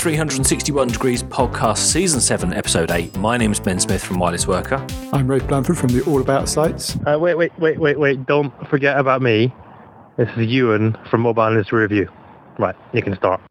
361 Degrees Podcast, Season 7, Episode 8. My name is Ben Smith from Wireless Worker. I'm Rafe Blanford from the All About sites. Uh, wait, wait, wait, wait, wait. Don't forget about me. This is Ewan from Mobile Industry Review. Right, you can start.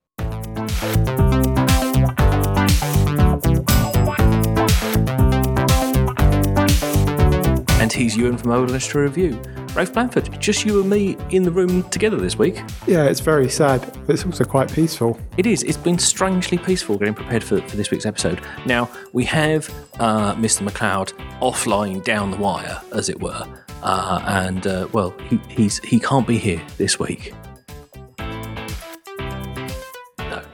He's Ewan from Mobile Industry Review. Rafe Blanford, just you and me in the room together this week. Yeah, it's very sad, but it's also quite peaceful. It is. It's been strangely peaceful getting prepared for, for this week's episode. Now, we have uh, Mr. McLeod offline down the wire, as it were. Uh, and, uh, well, he, he's, he can't be here this week.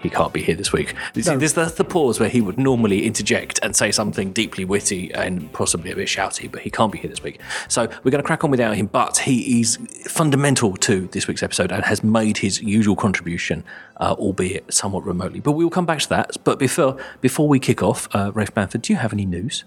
He can't be here this week. You see, No. There's that's the pause where he would normally interject and say something deeply witty and possibly a bit shouty, but he can't be here this week. So we're going to crack on without him, but he is fundamental to this week's episode and has made his usual contribution, uh, albeit somewhat remotely. But we will come back to that. But before before we kick off, uh, Rafe Blanford, do you have any news?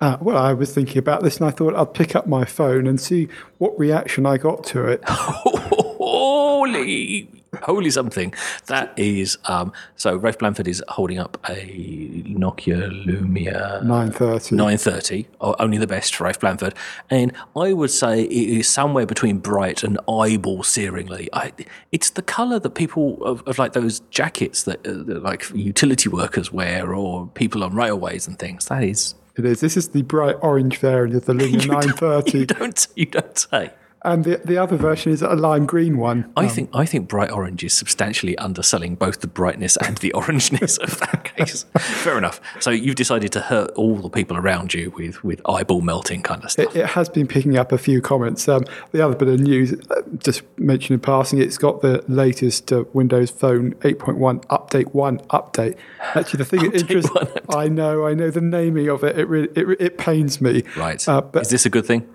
Uh, well, I was thinking about this and I thought I'd pick up my phone and see what reaction I got to it. holy holy something that is um so Rafe Blanford is holding up a Nokia Lumia 930. 930 only the best for Rafe Blanford and I would say it is somewhere between bright and eyeball searingly I, it's the colour that people of, of like those jackets that, uh, that like utility workers wear or people on railways and things that is It is. This is the bright orange variant of the Lumia you don't, 930. you don't you don't say And the, the other version is a lime green one. I think I think bright orange is substantially underselling both the brightness and the orangeness of that case. Fair enough. So you've decided to hurt all the people around you with with eyeball melting kind of stuff. It, it has been picking up a few comments. Um, the other bit of news, uh, just mention in passing, it's got the latest uh, Windows Phone 8.1 Update 1 update. Actually, the thing that interests I know, I know the naming of it, it, really, it, it pains me. right. Uh, but is this a good thing?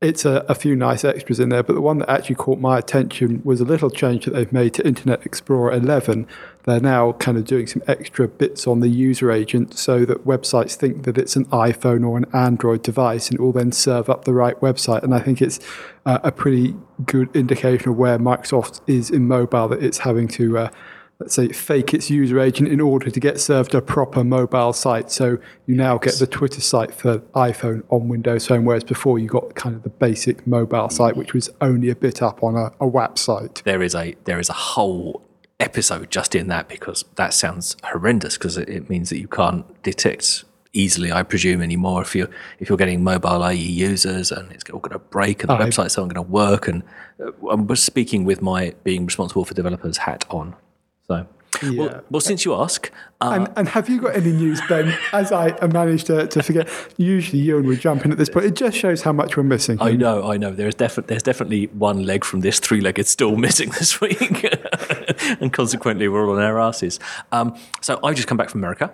It's a, a few nice extras in there, but the one that actually caught my attention was a little change that they've made to Internet Explorer 11. They're now kind of doing some extra bits on the user agent so that websites think that it's an iPhone or an Android device and it will then serve up the right website. And I think it's uh, a pretty good indication of where Microsoft is in mobile, that it's having to. Uh, let's say, fake its user agent in order to get served a proper mobile site. So you now get the Twitter site for iPhone on Windows Phone, whereas before you got kind of the basic mobile site, which was only a bit up on a, a WAP site. There is a there is a whole episode just in that because that sounds horrendous because it, it means that you can't detect easily, I presume, anymore if you're if you're getting mobile IE users and it's all going to break and the I- websites aren't going to work. And uh, I'm speaking with my being responsible for developers hat on. So, Yeah. well, well, since you ask, uh, And, and have you got any news, Ben? As I managed to, to forget, usually Ewan would jump in at this point. It just shows how much we're missing. I know, I know. There's definitely there's definitely one leg from this three-legged stool missing this week, and consequently we're all on our asses. Um, so I've just come back from America,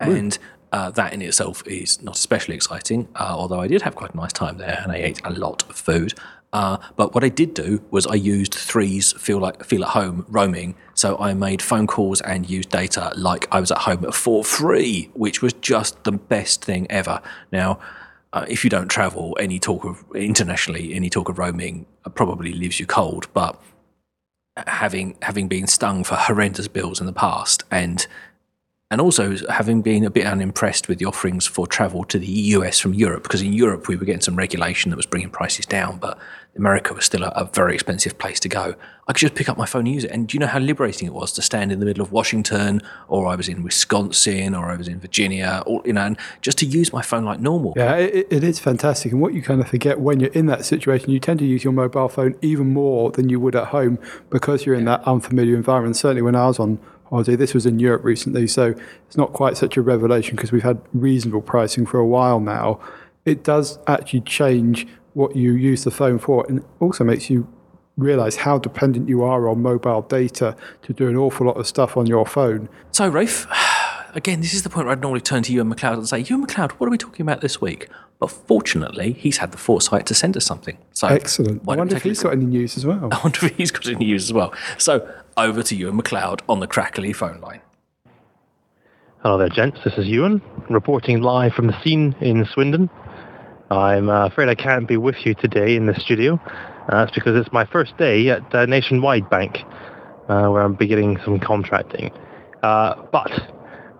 and uh, that in itself is not especially exciting. Uh, although I did have quite a nice time there, and I ate a lot of food. Uh, but what I did do was I used three's feel like feel at home roaming. So I made phone calls and used data like I was at home for free, which was just the best thing ever. Now uh, if you don't travel, any talk of internationally, any talk of roaming uh, probably leaves you cold. But having having been stung for horrendous bills in the past, and and also having been a bit unimpressed with the offerings for travel to the US from Europe, because in Europe we were getting some regulation that was bringing prices down, but America was still a, a very expensive place to go. I could just pick up my phone and use it. And do you know how liberating it was to stand in the middle of Washington, or I was in Wisconsin, or I was in Virginia, or you know, and just to use my phone like normal. Yeah, it, it is fantastic. And what you kind of forget when you're in that situation, you tend to use your mobile phone even more than you would at home because you're in that unfamiliar environment. Certainly, when I was on holiday, this was in Europe recently, so it's not quite such a revelation because we've had reasonable pricing for a while now. It does actually change what you use the phone for, and also makes you realize how dependent you are on mobile data to do an awful lot of stuff on your phone. So, Rafe, again, this is the point where I'd normally turn to Ewan McLeod and say, Ewan McLeod, what are we talking about this week? But fortunately, he's had the foresight to send us something. So Excellent. I wonder if he's got any news as well. I wonder if he's got any news as well. So over to Ewan McLeod on the crackly phone line. Hello there, gents. This is Ewan, reporting live from the scene in Swindon. I'm uh, afraid I can't be with you today in the studio. Uh, that's because it's my first day at uh, Nationwide Bank. uh, where I'm beginning some contracting. Uh, but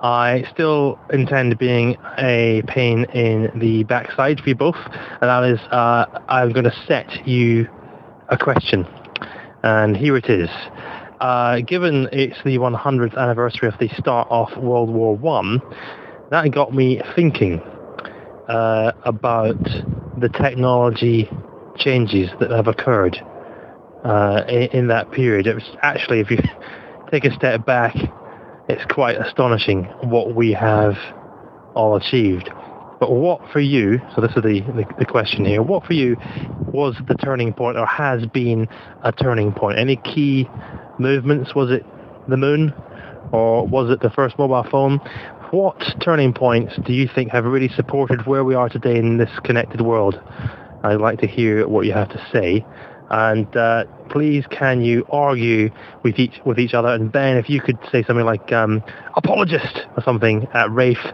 I still intend being a pain in the backside for you both, and that is uh, I'm going to set you a question, and here it is. Given it's the 100th anniversary of the start of World War One, that got me thinking uh, about the technology changes that have occurred uh, in, in, that period. It was actually, if you take a step back, it's quite astonishing what we have all achieved. But what for you, so this is the, the, the, question here, what for you was the turning point or has been a turning point? Any key movements? Was it the moon or was it the first mobile phone? What turning points do you think have really supported where we are today in this connected world? I'd like to hear what you have to say. And uh, please, can you argue with each with each other? And Ben, if you could say something like um, apologist or something at Rafe,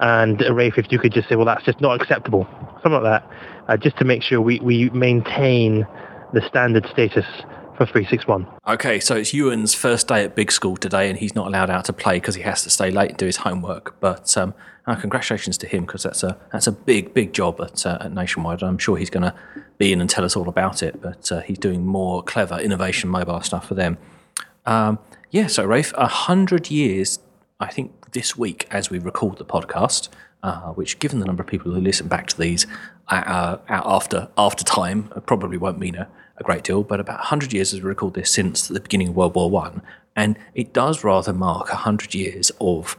and uh, Rafe, if you could just say, well, that's just not acceptable, something like that, uh, just to make sure we, we maintain the standard status for 361. Okay, so it's Ewan's first day at big school today, and he's not allowed out to play because he has to stay late and do his homework. But um, uh, congratulations to him because that's a that's a big big job at, uh, at Nationwide. I'm sure he's going to be in and tell us all about it. But uh, he's doing more clever innovation mobile stuff for them. Um, yeah, so Rafe, a hundred years. I think this week, as we record the podcast, uh, which, given the number of people who listen back to these uh, after after time, probably won't mean a, a great deal, but about 100 years as we record this since the beginning of World War One, and it does rather mark 100 years of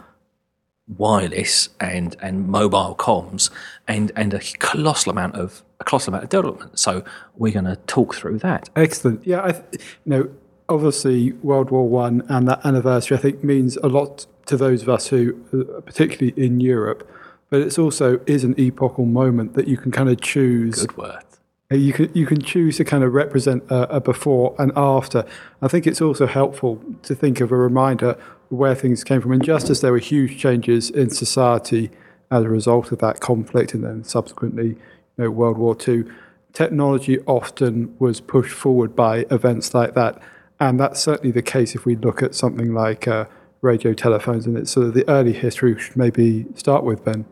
wireless and and mobile comms and and a colossal amount of a colossal amount of development. So we're going to talk through that. Excellent. Yeah, I th- you know, obviously World War One and that anniversary, I think, means a lot to those of us who, uh, particularly in Europe. But it's also is an epochal moment that you can kind of choose. Good word. You can you can choose to kind of represent a, a, before and after. I think it's also helpful to think of a reminder where things came from. And just as there were huge changes in society as a result of that conflict, and then subsequently, you know, World War II, technology often was pushed forward by events like that. And that's certainly the case if we look at something like uh, radio telephones, and it's sort of the early history we should maybe start with, Ben.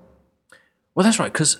Well, that's right, because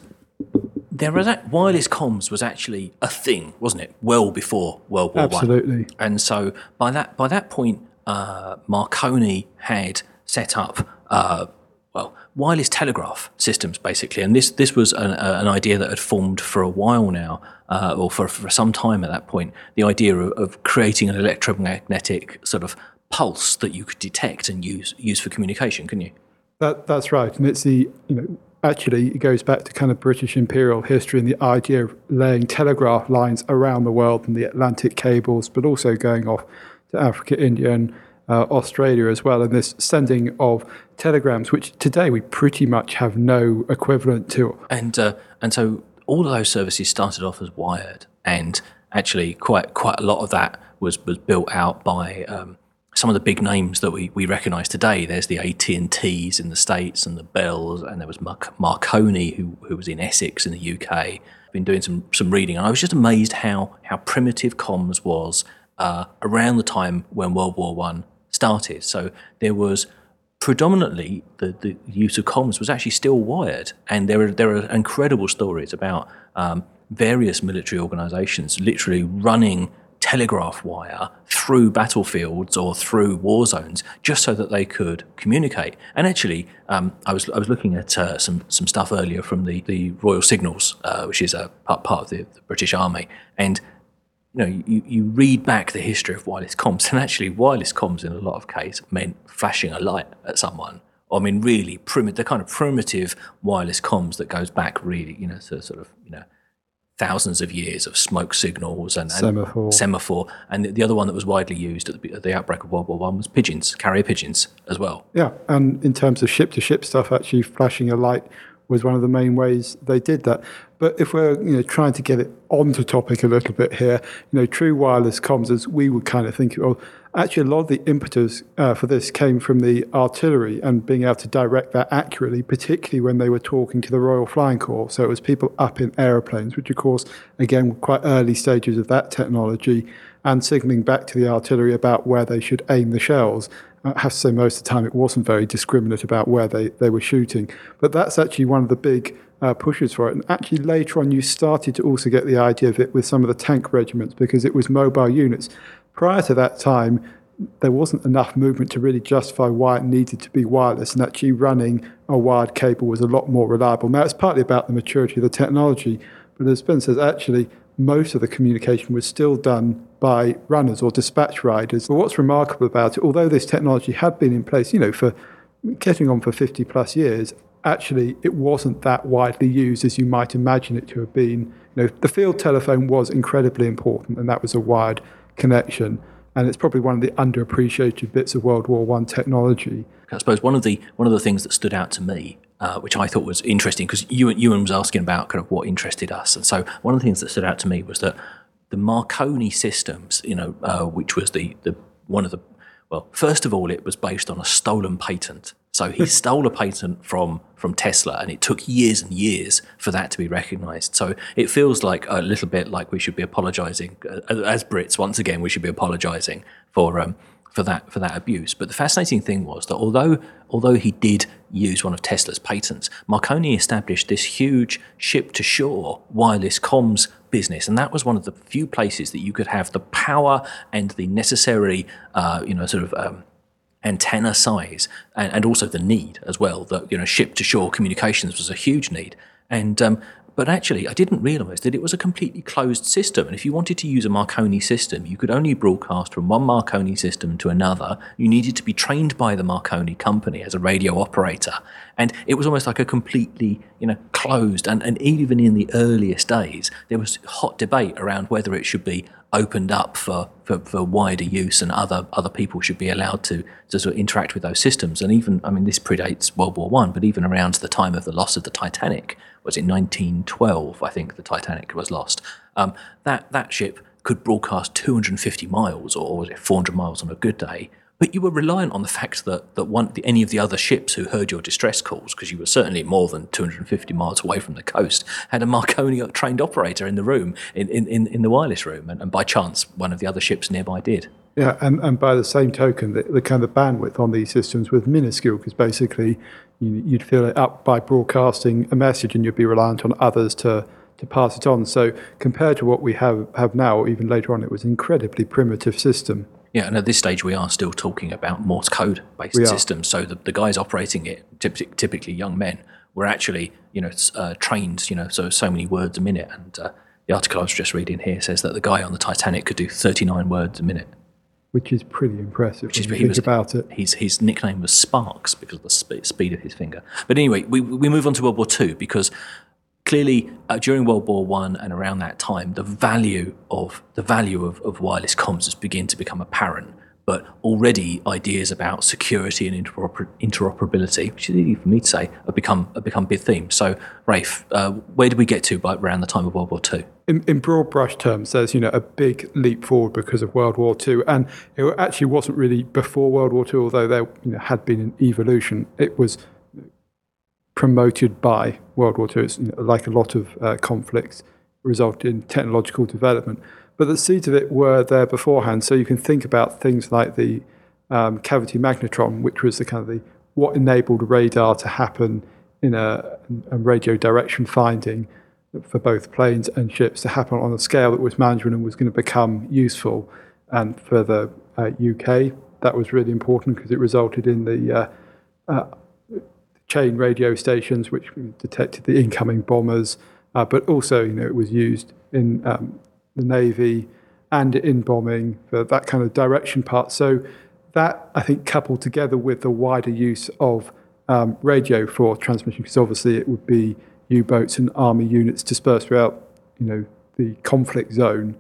there was that wireless comms was actually a thing, wasn't it? Well before World War One. Absolutely. One. And so by that by that point, uh, Marconi had set up uh, well wireless telegraph systems basically, and this this was an, uh, an idea that had formed for a while now, uh, or for for some time at that point. The idea of, of creating an electromagnetic sort of pulse that you could detect and use use for communication, couldn't you? That, that's right, and it's the you know actually it goes back to kind of British imperial history and the idea of laying telegraph lines around the world and the Atlantic cables, but also going off to Africa, India, and uh, Australia as well, and this sending of telegrams, which today we pretty much have no equivalent to. And uh, and so all of those services started off as wired, and actually quite quite a lot of that was was built out by um, some of the big names that we, we recognise today. There's the AT and T's in the states, and the Bells, and there was Marc- Marconi who who was in Essex in the UK. Been doing some some reading, and I was just amazed how how primitive comms was uh, around the time when World War One started. So there was predominantly the, the use of comms was actually still wired, and there are there are incredible stories about um, various military organisations literally running telegraph wire through battlefields or through war zones just so that they could communicate. And actually, um, I was I was looking at uh, some some stuff earlier from the the Royal Signals, uh, which is a part, part of the, the, British Army, and. You know, you, you read back the history of wireless comms, and actually, wireless comms in a lot of cases meant flashing a light at someone I mean, really primitive, the kind of primitive wireless comms that goes back really, you know, to sort of, you know, thousands of years of smoke signals and, and semaphore. semaphore. And the, the, other one that was widely used at the, at the, outbreak of World War One was pigeons, carrier pigeons as well. Yeah, and in terms of ship to ship stuff, actually flashing a light was one of the main ways they did that. But if we're you know trying to get it onto topic a little bit here, you know, true wireless comms, as we would kind of think, well, actually a lot of the impetus uh, for this came from the artillery and being able to direct that accurately, particularly when they were talking to the Royal Flying Corps. So it was people up in aeroplanes, which of course, again, were quite early stages of that technology. and signalling back to the artillery about where they should aim the shells. I have to say, most of the time it wasn't very discriminate about where they, they were shooting. But that's actually one of the big uh, pushes for it. And actually, later on, you started to also get the idea of it with some of the tank regiments because it was mobile units. Prior to that time, there wasn't enough movement to really justify why it needed to be wireless, and actually running a wired cable was a lot more reliable. Now, it's partly about the maturity of the technology, but as Ben says, actually, most of the communication was still done by runners or dispatch riders. But what's remarkable about it, although this technology had been in place, you know, for getting on for 50 plus years, actually it wasn't that widely used as you might imagine it to have been. You know, the field telephone was incredibly important, and that was a wired connection. And it's probably one of the underappreciated bits of World War One technology. I suppose one of the one of the things that stood out to me uh, which I thought was interesting because Ewan, Ewan was asking about kind of what interested us. And so one of the things that stood out to me was that the Marconi systems, you know, uh, which was the, the one of the, well, first of all, it was based on a stolen patent. So he stole a patent from from Tesla, and it took years and years for that to be recognised. So it feels like a little bit like we should be apologising uh, as Brits. Once again, we should be apologising for um, for that for that abuse. But the fascinating thing was that although although he did use one of Tesla's patents, Marconi established this huge ship to shore wireless comms business, and that was one of the few places that you could have the power and the necessary, uh, you know, sort of. Um, antenna size and, and, also the need as well that you know ship to shore communications was a huge need and um, but actually, I didn't realise that it was a completely closed system. And if you wanted to use a Marconi system, you could only broadcast from one Marconi system to another. You needed to be trained by the Marconi company as a radio operator. And it was almost like a completely, you know, closed. And, and even in the earliest days, there was hot debate around whether it should be opened up for, for, for, wider use and other other people should be allowed to, to sort of interact with those systems. And even, I mean, this predates World War One, but even around the time of the loss of the Titanic, was it 1912? I think the Titanic was lost. Um, that that ship could broadcast 250 miles, or was it 400 miles on a good day? But you were reliant on the fact that that one, any of the other ships who heard your distress calls, because you were certainly more than 250 miles away from the coast, had a Marconi trained operator in the room, in, in, in the wireless room, and, and by chance, one of the other ships nearby did. Yeah, and, and by the same token, the, the kind of bandwidth on these systems was minuscule because basically you'd fill it up by broadcasting a message and you'd be reliant on others to, to pass it on. So compared to what we have, have now, or even later on, it was an incredibly primitive system. Yeah, and at this stage, we are still talking about Morse code based systems. So the, the guys operating it, typically young men, were actually you know uh, trained, you know, so so many words a minute. And uh, the article I was just reading here says that the guy on the Titanic could do 39 words a minute which is pretty impressive. Which is, think was, about it. His, his nickname was Sparks because of the sp- speed of his finger. But anyway, we, we move on to World War II because clearly uh, during World War One and around that time, the value of the value of, of wireless comms has begun to become apparent but already ideas about security and interoper- interoperability, which is easy for me to say, have become have become big themes. So, Rafe, uh, where did we get to by around the time of World War II? In, in, broad brush terms, there's you know a big leap forward because of World War II, and it actually wasn't really before World War II, although there you know, had been an evolution. It was promoted by World War II. It's like a lot of uh, conflicts resulted in technological development but the seeds of it were there beforehand. So you can think about things like the um, cavity magnetron, which was the kind of the what enabled radar to happen in a, a, radio direction finding for both planes and ships to happen on a scale that was manageable and was going to become useful. And for the uh, UK, that was really important because it resulted in the uh, uh, chain radio stations, which detected the incoming bombers. Uh, but also, you know, it was used in um, the Navy and in bombing for that kind of direction part. So that, I think, coupled together with the wider use of um, radio for transmission, because obviously it would be U-boats and army units dispersed throughout, you know, the conflict zone,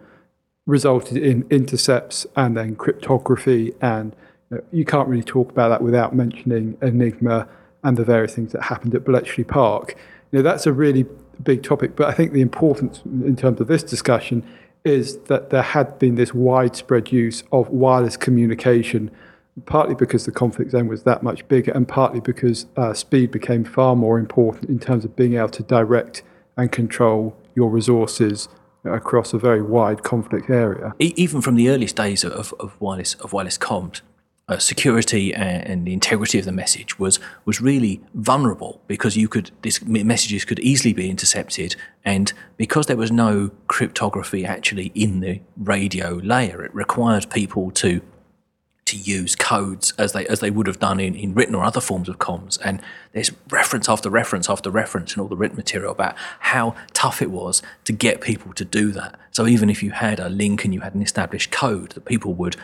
resulted in intercepts and then cryptography. And you, know, you can't really talk about that without mentioning Enigma and the various things that happened at Bletchley Park. You know, that's a really big topic. But I think the importance in terms of this discussion is that there had been this widespread use of wireless communication, partly because the conflict zone was that much bigger, and partly because uh, speed became far more important in terms of being able to direct and control your resources across a very wide conflict area. Even from the earliest days of, of wireless of wireless comms, uh, security and, and, the integrity of the message was was really vulnerable because you could these messages could easily be intercepted, and because there was no cryptography actually in the radio layer, it required people to to use codes as they as they would have done in, in written or other forms of comms. And there's reference after reference after reference in all the written material about how tough it was to get people to do that. So even if you had a link and you had an established code, that people would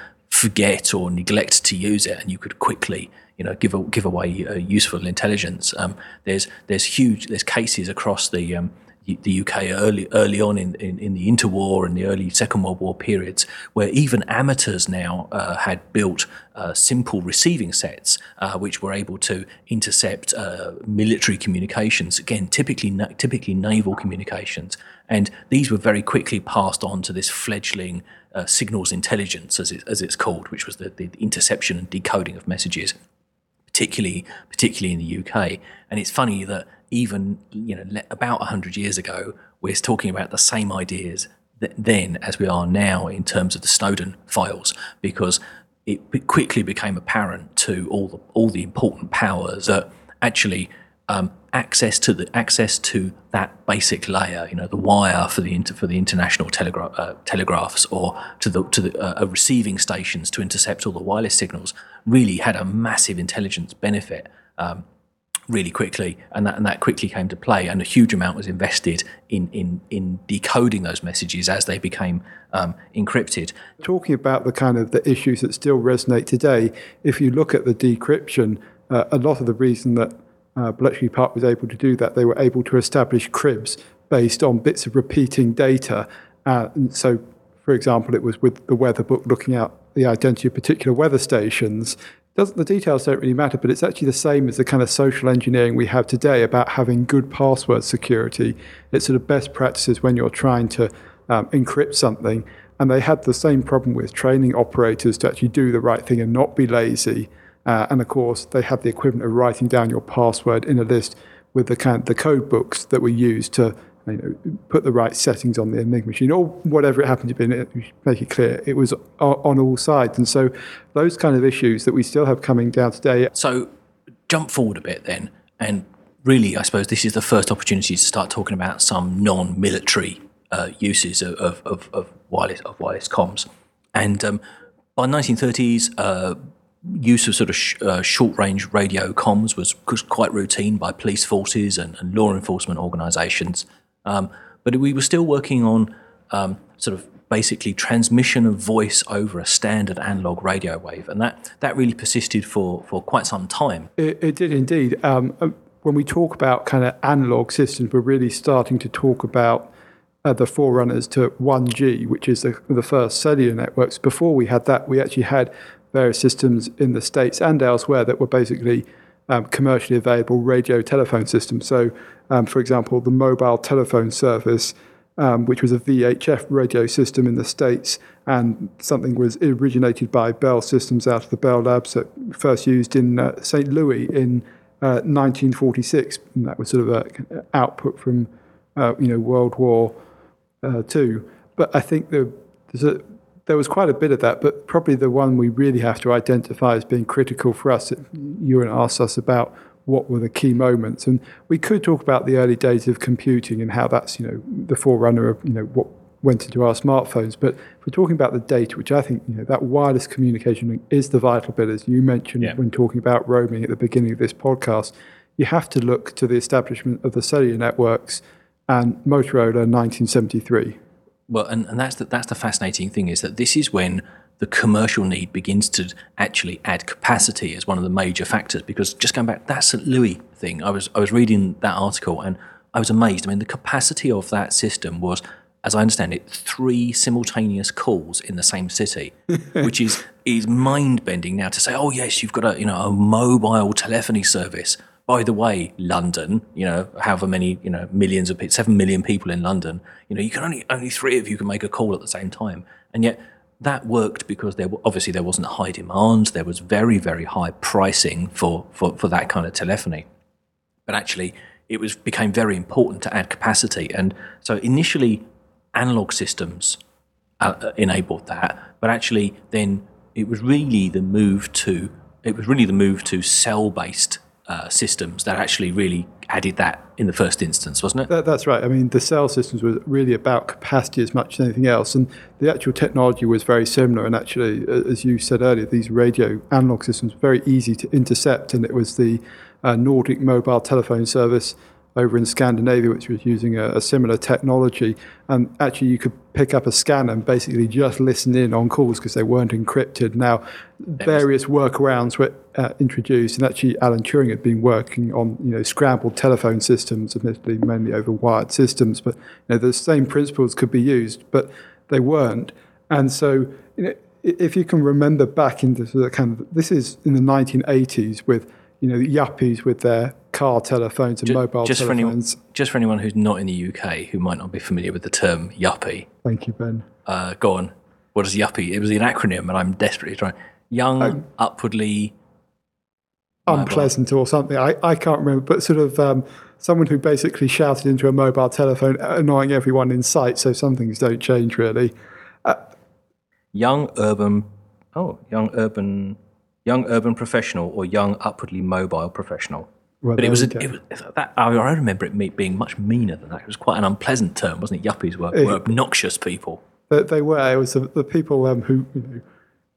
forget or neglect to use it, and you could quickly you know give a, give away uh, useful intelligence. Um, there's there's huge there's cases across the um, the UK early early on in, in, in, the interwar and the early Second World War periods, where even amateurs now uh, had built uh, simple receiving sets uh, which were able to intercept uh, military communications. Again, typically na- typically naval communications, and these were very quickly passed on to this fledgling uh, signals intelligence, as, it, as it's called, which was the, the interception and decoding of messages particularly particularly in the UK. And it's funny that even you know about 100 years ago we're talking about the same ideas then as we are now in terms of the Snowden files because it quickly became apparent to all the all the important powers that actually um, access to the access to that basic layer, you know, the wire for the inter, for the international uh, telegraphs, or to the to the uh, receiving stations to intercept all the wireless signals, really had a massive intelligence benefit. Um, really quickly, and that and that quickly came to play, and a huge amount was invested in in in decoding those messages as they became um, encrypted. Talking about the kind of the issues that still resonate today, if you look at the decryption, uh, a lot of the reason that uh, Bletchley Park was able to do that, they were able to establish cribs based on bits of repeating data. Uh, so, for example, it was with the weather book looking out the identity of particular weather stations doesn't the details don't really matter, but it's actually the same as the kind of social engineering we have today about having good password security. It's sort of best practices when you're trying to um, encrypt something. And they had the same problem with training operators to actually do the right thing and not be lazy. Uh, and of course, they had the equivalent of writing down your password in a list with the kind of the code books that were used to you know, put the right settings on the Enigma machine or whatever it happened to be. Make it clear it was on all sides, and so those kind of issues that we still have coming down today. So jump forward a bit then, and really, I suppose this is the first opportunity to start talking about some non-military uh, uses of, of, of, wireless of wireless comms, and um, by 1930s. Uh, use of sort of sh- uh, short range radio comms was, quite routine by police forces and, and law enforcement organizations. Um, but we were still working on um, sort of basically transmission of voice over a standard analog radio wave, and that that really persisted for for quite some time. It, it did indeed. Um, uh, when we talk about kind of analog systems, we're really starting to talk about uh, the forerunners to 1G, which is the, the first cellular networks. Before we had that, we actually had various systems in the States and elsewhere that were basically um, commercially available radio telephone systems. So, um, for example, the mobile telephone service, um, which was a VHF radio system in the States, and something was originated by Bell Systems out of the Bell Labs, that first used in uh, St. Louis in uh, 1946. And that was sort of an output from, uh, you know, World War II. Uh, but I think the, there's a there was quite a bit of that, but probably the one we really have to identify as being critical for us. Ewan asked us about what were the key moments, and we could talk about the early days of computing and how that's you know the forerunner of you know what went into our smartphones. But if we're talking about the data, which I think you know that wireless communication is the vital bit, as you mentioned yeah. when talking about roaming at the beginning of this podcast, you have to look to the establishment of the cellular networks and Motorola 1973 well, and, and that's the, that's the fascinating thing is that this is when the commercial need begins to actually add capacity as one of the major factors. Because just going back, to that St. Louis thing, I was I was reading that article and I was amazed. I mean, the capacity of that system was, as I understand it, three simultaneous calls in the same city, which is is mind bending now to say, oh yes, you've got a you know a mobile telephony service by the way, London, you know, however many, you know, millions of people, seven million people in London, you know, you can only only three of you can make a call at the same time, and yet that worked because there obviously there wasn't high demand, there was very very high pricing for for for that kind of telephony, but actually it was became very important to add capacity, and so initially analog systems uh, uh, enabled that, but actually then it was really the move to it was really the move to cell based uh, systems that actually really added that in the first instance, wasn't it? That, that's right. I mean, the cell systems were really about capacity as much as anything else, and the actual technology was very similar. And actually, as you said earlier, these radio analog systems were very easy to intercept, and it was the uh, Nordic mobile telephone service over in Scandinavia, which was using a, a, similar technology. And actually, you could pick up a scanner and basically just listen in on calls because they weren't encrypted. Now, various workarounds were uh, introduced, and actually, Alan Turing had been working on you know scrambled telephone systems, admittedly mainly over wired systems, but you know the same principles could be used, but they weren't. And so, you know, if you can remember back into the kind of this is in the 1980s with you know yuppies with their car telephones and just, mobile just telephones. For anyone, just for anyone who's not in the UK who might not be familiar with the term yuppie. Thank you, Ben. Uh, go on. What is yuppie? It was an acronym, and I'm desperately trying. Young, um, upwardly unpleasant mobile. or something. I, I can't remember, but sort of um, someone who basically shouted into a mobile telephone, annoying everyone in sight. So some things don't change really. Uh, young urban, oh, young urban, young urban professional or young upwardly mobile professional. Well, but it was, a, it was that, I remember it being much meaner than that. It was quite an unpleasant term, wasn't it? Yuppies were, it, were obnoxious people. They, they, were. It was the, the people um, who you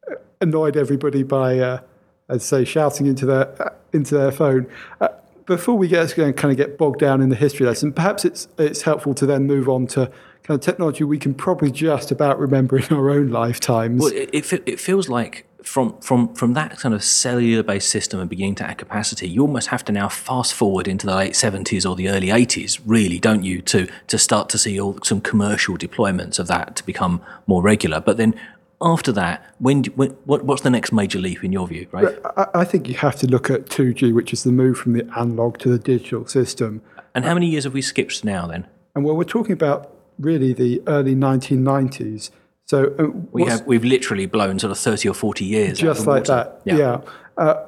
know, annoyed everybody by, uh, I'd say, shouting into their uh, into their phone. Uh, before we get to kind of get bogged down in the history lesson, perhaps it's it's helpful to then move on to kind of technology we can probably just about remember in our own lifetimes. Well, it, it, it feels like from from from that kind of cellular based system and beginning to add capacity, you almost have to now fast forward into the late seventies or the early eighties, really, don't you, to to start to see all some commercial deployments of that to become more regular. But then after that, when, when what, what's the next major leap in your view, right? I, I think you have to look at 2G, which is the move from the analog to the digital system. And how many years have we skipped now then? And well, we're talking about really the early 1990s. So uh, we have we've literally blown sort of thirty or forty years. Just like that, yeah. yeah. Uh,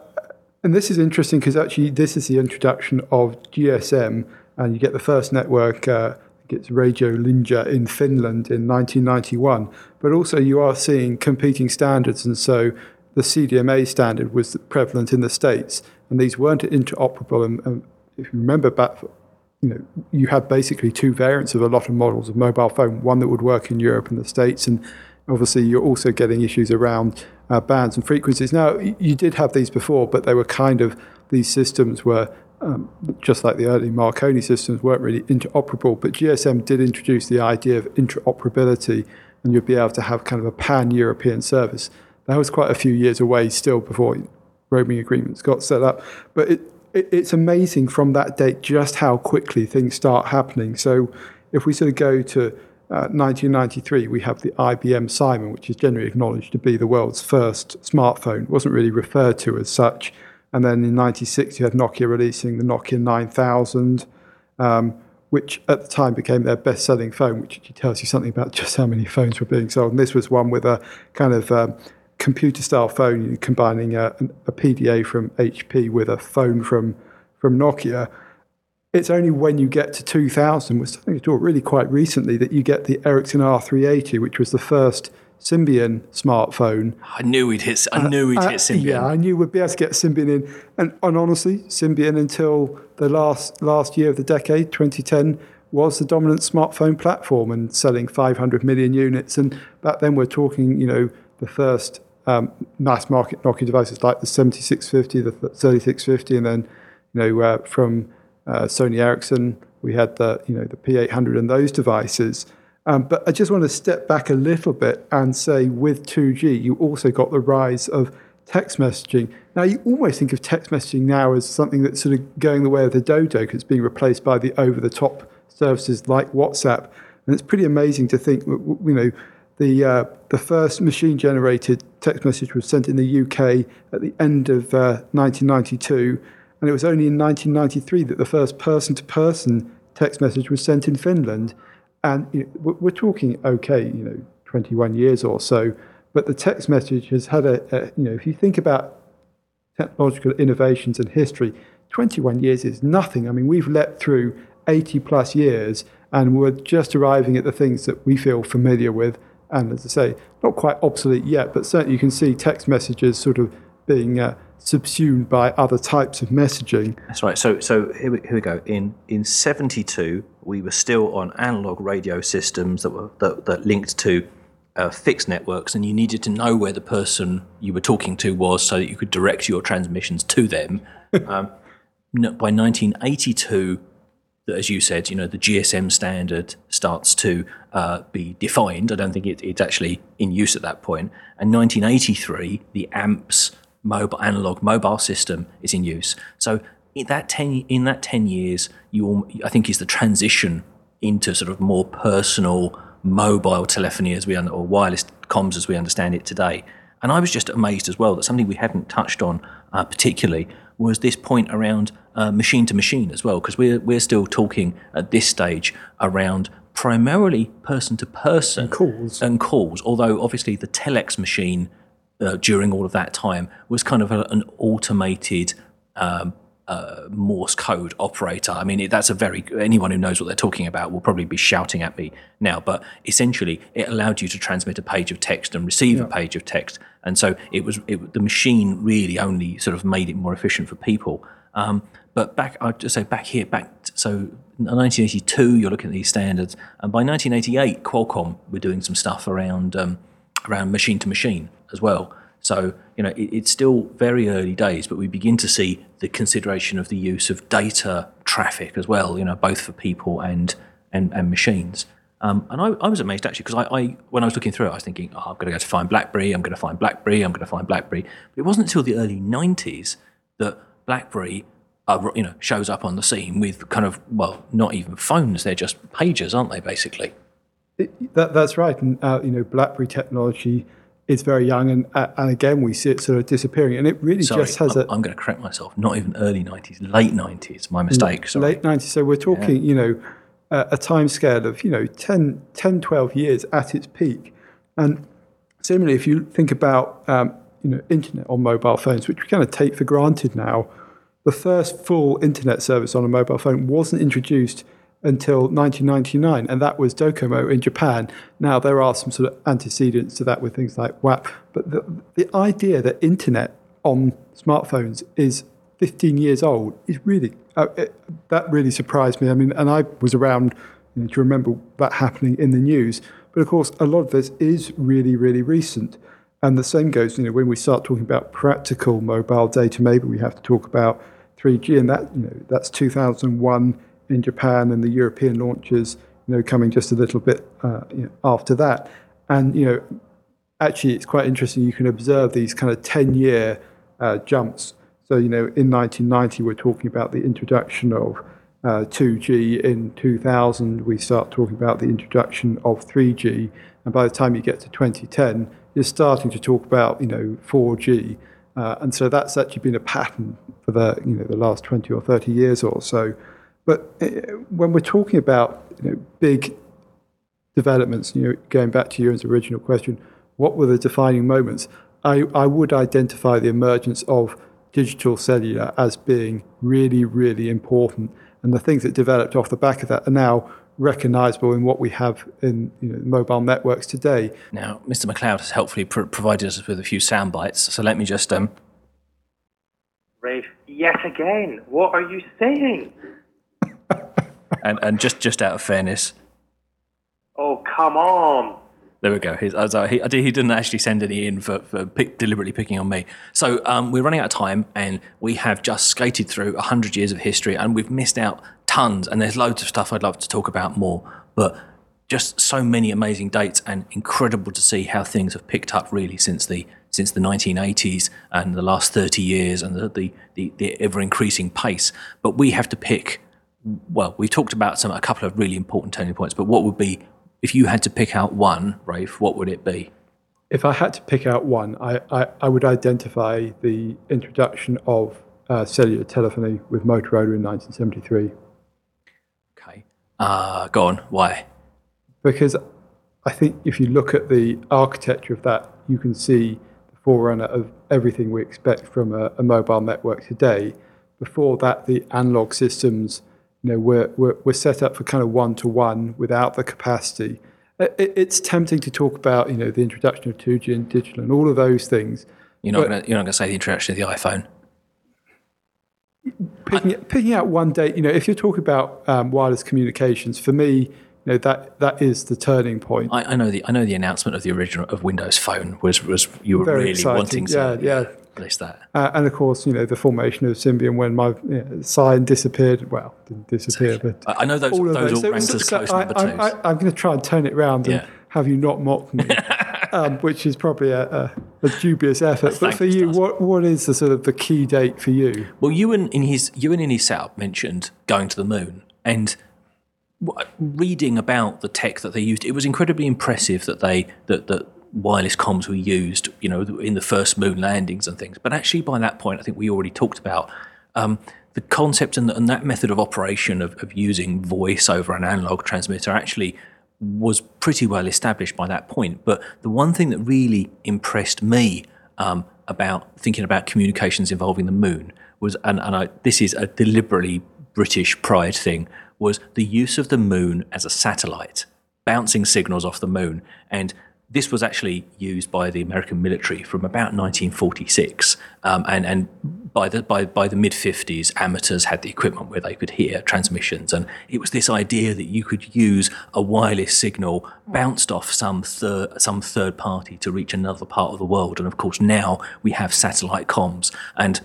and this is interesting because actually this is the introduction of GSM, and you get the first network. Uh, gets Radiolinja in Finland in 1991, but also you are seeing competing standards, and so the CDMA standard was prevalent in the states, and these weren't interoperable. And, and if you remember back you know, you had basically two variants of a lot of models of mobile phone, one that would work in Europe and the States, and obviously you're also getting issues around uh, bands and frequencies. Now, you did have these before, but they were kind of, these systems were, um, just like the early Marconi systems, weren't really interoperable, but GSM did introduce the idea of interoperability, and you'd be able to have kind of a pan-European service. That was quite a few years away still before roaming agreements got set up, but it, it's amazing from that date just how quickly things start happening. So if we sort of go to uh, 1993, we have the IBM Simon, which is generally acknowledged to be the world's first smartphone. It wasn't really referred to as such. And then in 96, you had Nokia releasing the Nokia 9000, um, which at the time became their best selling phone, which tells you something about just how many phones were being sold. And this was one with a kind of um, computer style phone, combining a, a, PDA from HP with a phone from, from Nokia. It's only when you get to 2000, we're starting to talk really quite recently, that you get the Ericsson R380, which was the first Symbian smartphone. I knew we'd hit. I knew we'd uh, hit Symbian. Yeah, I knew we'd be able to get Symbian in. And, and honestly, Symbian until the last last year of the decade, 2010, was the dominant smartphone platform and selling 500 million units. And back then, we're talking, you know, the first um, mass market Nokia devices like the 7650, the 3650, and then you know uh, from uh, Sony Ericsson we had the you know the P800 and those devices. Um, but I just want to step back a little bit and say with 2G you also got the rise of text messaging. Now you almost think of text messaging now as something that's sort of going the way of the dodo because it's being replaced by the over-the-top services like WhatsApp, and it's pretty amazing to think you know the, uh, the first machine generated text message was sent in the UK at the end of uh, 1992, and it was only in 1993 that the first person to person text message was sent in Finland. And you know, we're talking, okay, you know, 21 years or so, but the text message has had a, a, you know, if you think about technological innovations and history, 21 years is nothing. I mean, we've leapt through 80 plus years And we're just arriving at the things that we feel familiar with. And as I say, not quite obsolete yet, but certainly you can see text messages sort of being uh, subsumed by other types of messaging. That's right. So, so here we, here we go. In in '72, we were still on analog radio systems that were that, that linked to uh, fixed networks, and you needed to know where the person you were talking to was, so that you could direct your transmissions to them. um, by 1982, as you said, you know the GSM standard starts to uh, be defined. I don't think it, it's actually in use at that point. And 1983, the AMPS mobile analog mobile system is in use. So in that ten in that ten years, you I think is the transition into sort of more personal mobile telephony as we or wireless comms as we understand it today. And I was just amazed as well that something we hadn't touched on uh, particularly was this point around uh, machine to machine as well, because we're we're still talking at this stage around primarily person to person and calls and calls. Although obviously the telex machine uh, during all of that time was kind of a, an automated um, uh, Morse code operator. I mean, it, that's a very anyone who knows what they're talking about will probably be shouting at me now. But essentially, it allowed you to transmit a page of text and receive yeah. a page of text, and so it was it, the machine really only sort of made it more efficient for people. Um, but back, I'd just say back here, back so 1982, you're looking at these standards, and by 1988, Qualcomm were doing some stuff around um, around machine to machine as well. So, you know, it, it's still very early days, but we begin to see the consideration of the use of data traffic as well, you know, both for people and, and, and machines. Um, and I, I, was amazed actually because I, I, when I was looking through it, I was thinking, oh, I'm going to go to find BlackBerry, I'm going to find BlackBerry, I'm going to find BlackBerry. But it wasn't until the early 90s that BlackBerry, uh, you know, shows up on the scene with kind of, well, not even phones, they're just pagers, aren't they, basically? It, that, that's right. And, uh, you know, BlackBerry technology is very young, and uh, and again we see it sort of disappearing, and it really Sorry, just has I'm, a. I'm going to correct myself. Not even early '90s, late '90s. My mistake. Sorry. Late '90s. So we're talking, yeah. you know, uh, a time scale of you know 10, 10, 12 years at its peak, and similarly, if you think about um, you know internet on mobile phones, which we kind of take for granted now, the first full internet service on a mobile phone wasn't introduced until 1999, and that was Docomo in Japan. Now, there are some sort of antecedents to that with things like WAP, but the, the idea that internet on smartphones is 15 years old is really, uh, it, that really surprised me. I mean, and I was around you know, to remember that happening in the news, but of course, a lot of this is really, really recent. And the same goes, you know, when we start talking about practical mobile data, maybe we have to talk about 3G, and that, you know, that's 2001 in Japan and the European launches, you know, coming just a little bit uh, you know, after that. And you know, actually, it's quite interesting. You can observe these kind of ten-year uh, jumps. So you know, in 1990, we're talking about the introduction of uh, 2G. In 2000, we start talking about the introduction of 3G. And by the time you get to 2010, you're starting to talk about you know 4G. Uh, and so that's actually been a pattern for the you know the last 20 or 30 years or so. But uh, when we're talking about you know, big developments, you know, going back to your original question, what were the defining moments? I, I would identify the emergence of digital cellular as being really, really important. And the things that developed off the back of that are now recognizable in what we have in you know, mobile networks today. Now, Mr. McLeod has helpfully pr- provided us with a few sound bites. So let me just. Um... Rafe, yet again, what are you saying? and and just just out of fairness. Oh come on! There we go. He, he, he didn't actually send any in for, for pick, deliberately picking on me. So um, we're running out of time, and we have just skated through hundred years of history, and we've missed out tons. And there's loads of stuff I'd love to talk about more, but just so many amazing dates, and incredible to see how things have picked up really since the since the 1980s and the last 30 years, and the the, the, the ever increasing pace. But we have to pick well, we talked about some a couple of really important turning points, but what would be if you had to pick out one, Rafe? What would it be? If I had to pick out one, I, I, I would identify the introduction of uh, cellular telephony with Motorola in 1973. Okay, uh, go on. Why? Because I think if you look at the architecture of that, you can see the forerunner of everything we expect from a, a mobile network today. Before that, the analog systems you know, we're, we're, we're set up for kind of one to one without the capacity. It, it's tempting to talk about, you know, the introduction of 2G and digital and all of those things. You're not going to you're not going to say the introduction of the iPhone. Picking, picking out one date, you know, if you're talking about um, wireless communications, for me, you know, that that is the turning point. I, I know the I know the announcement of the original of Windows Phone was was you were Very really exciting. wanting Yeah, to yeah. That. Uh, and of course, you know, the formation of Symbian when my you know, Psion disappeared. Well, didn't disappear, but I know those all those all So- ranked so- as close I, number twos. I, I, I'm going to try and turn it around and Yeah. have you not mock me, um, which is probably a, a, a dubious effort. But for you, you, what what is the sort of the key date for you? Well, Ewan in his Ewan in his setup mentioned going to the moon, and reading about the tech that they used, it was incredibly impressive that they that that wireless comms were used, you know, in the first moon landings and things. But actually, by that point, I think we already talked about um, the concept and, and that method of operation of, of using voice over an analog transmitter actually was pretty well established by that point. But the one thing that really impressed me um, about thinking about communications involving the moon was, and, and I, this is a deliberately British pride thing, was the use of the moon as a satellite, bouncing signals off the moon. And this was actually used by the American military from about 1946, um, and and by the by by the mid 50s, amateurs had the equipment where they could hear transmissions, and it was this idea that you could use a wireless signal bounced off some third some third party to reach another part of the world, and of course now we have satellite comms, and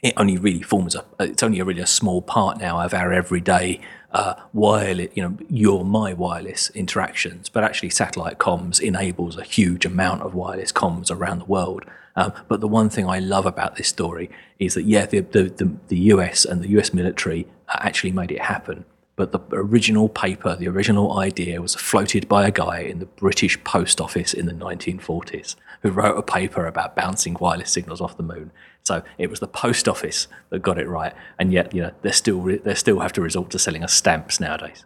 it only really forms a it's only a really a small part now of our everyday uh, wireless you know your my wireless interactions. But actually satellite comms enables a huge amount of wireless comms around the world. Um, but the one thing I love about this story is that yeah the the, the, the US and the US military uh, actually made it happen. But the original paper, the original idea was floated by a guy in the British Post Office in the 1940s who wrote a paper about bouncing wireless signals off the moon. So it was the post office that got it right, and yet you know they still re- they still have to resort to selling us stamps nowadays.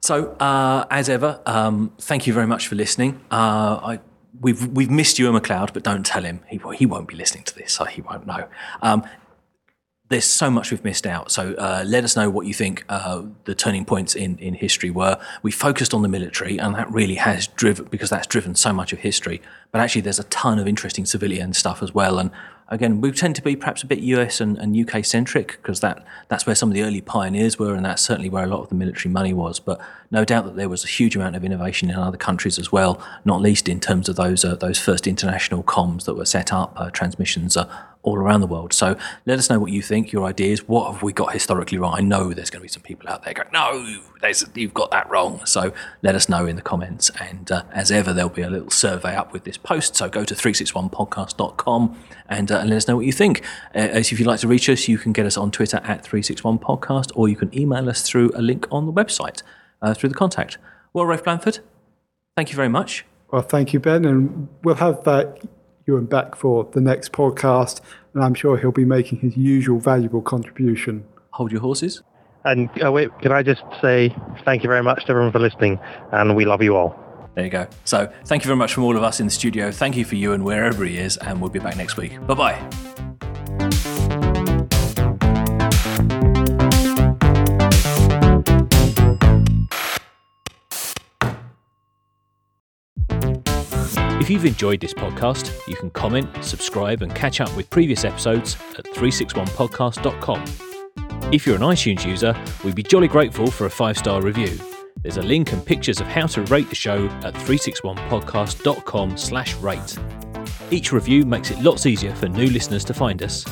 so uh, as ever, um, thank you very much for listening. Uh, I, we've we've missed you, McLeod, but don't tell him he he won't be listening to this, so he won't know. Um, there's so much we've missed out. So uh, let us know what you think uh, the turning points in, in history were. We focused on the military, and that really has driven because that's driven so much of history. But actually, there's a ton of interesting civilian stuff as well. And again, we tend to be perhaps a bit US and, and UK centric because that that's where some of the early pioneers were, and that's certainly where a lot of the military money was. But no doubt that there was a huge amount of innovation in other countries as well, not least in terms of those uh, those first international comms that were set up, uh, transmissions uh, all around the world. So let us know what you think, your ideas. What have we got historically wrong? I know there's going to be some people out there going, no, there's, you've got that wrong. So let us know in the comments. And uh, as ever, there'll be a little survey up with this post. So go to 361podcast.com and, uh, and let us know what you think. Uh, as if you'd like to reach us, you can get us on Twitter at 361podcast or you can email us through a link on the website uh, through the contact. Well, Rafe Blanford, thank you very much. Well, thank you, Ben, and we'll have uh, Ewan back for the next podcast, and I'm sure he'll be making his usual valuable contribution. Hold your horses. And oh wait, can I just say thank you very much to everyone for listening, and we love you all. There you go. So thank you very much from all of us in the studio. Thank you for Ewan wherever he is, and we'll be back next week. Bye bye. If you've enjoyed this podcast, you can comment, subscribe, and catch up with previous episodes at 361podcast.com. If you're an iTunes user, we'd be jolly grateful for a five star review. There's a link and pictures of how to rate the show at 361podcast.com slash rate. Each review makes it lots easier for new listeners to find us.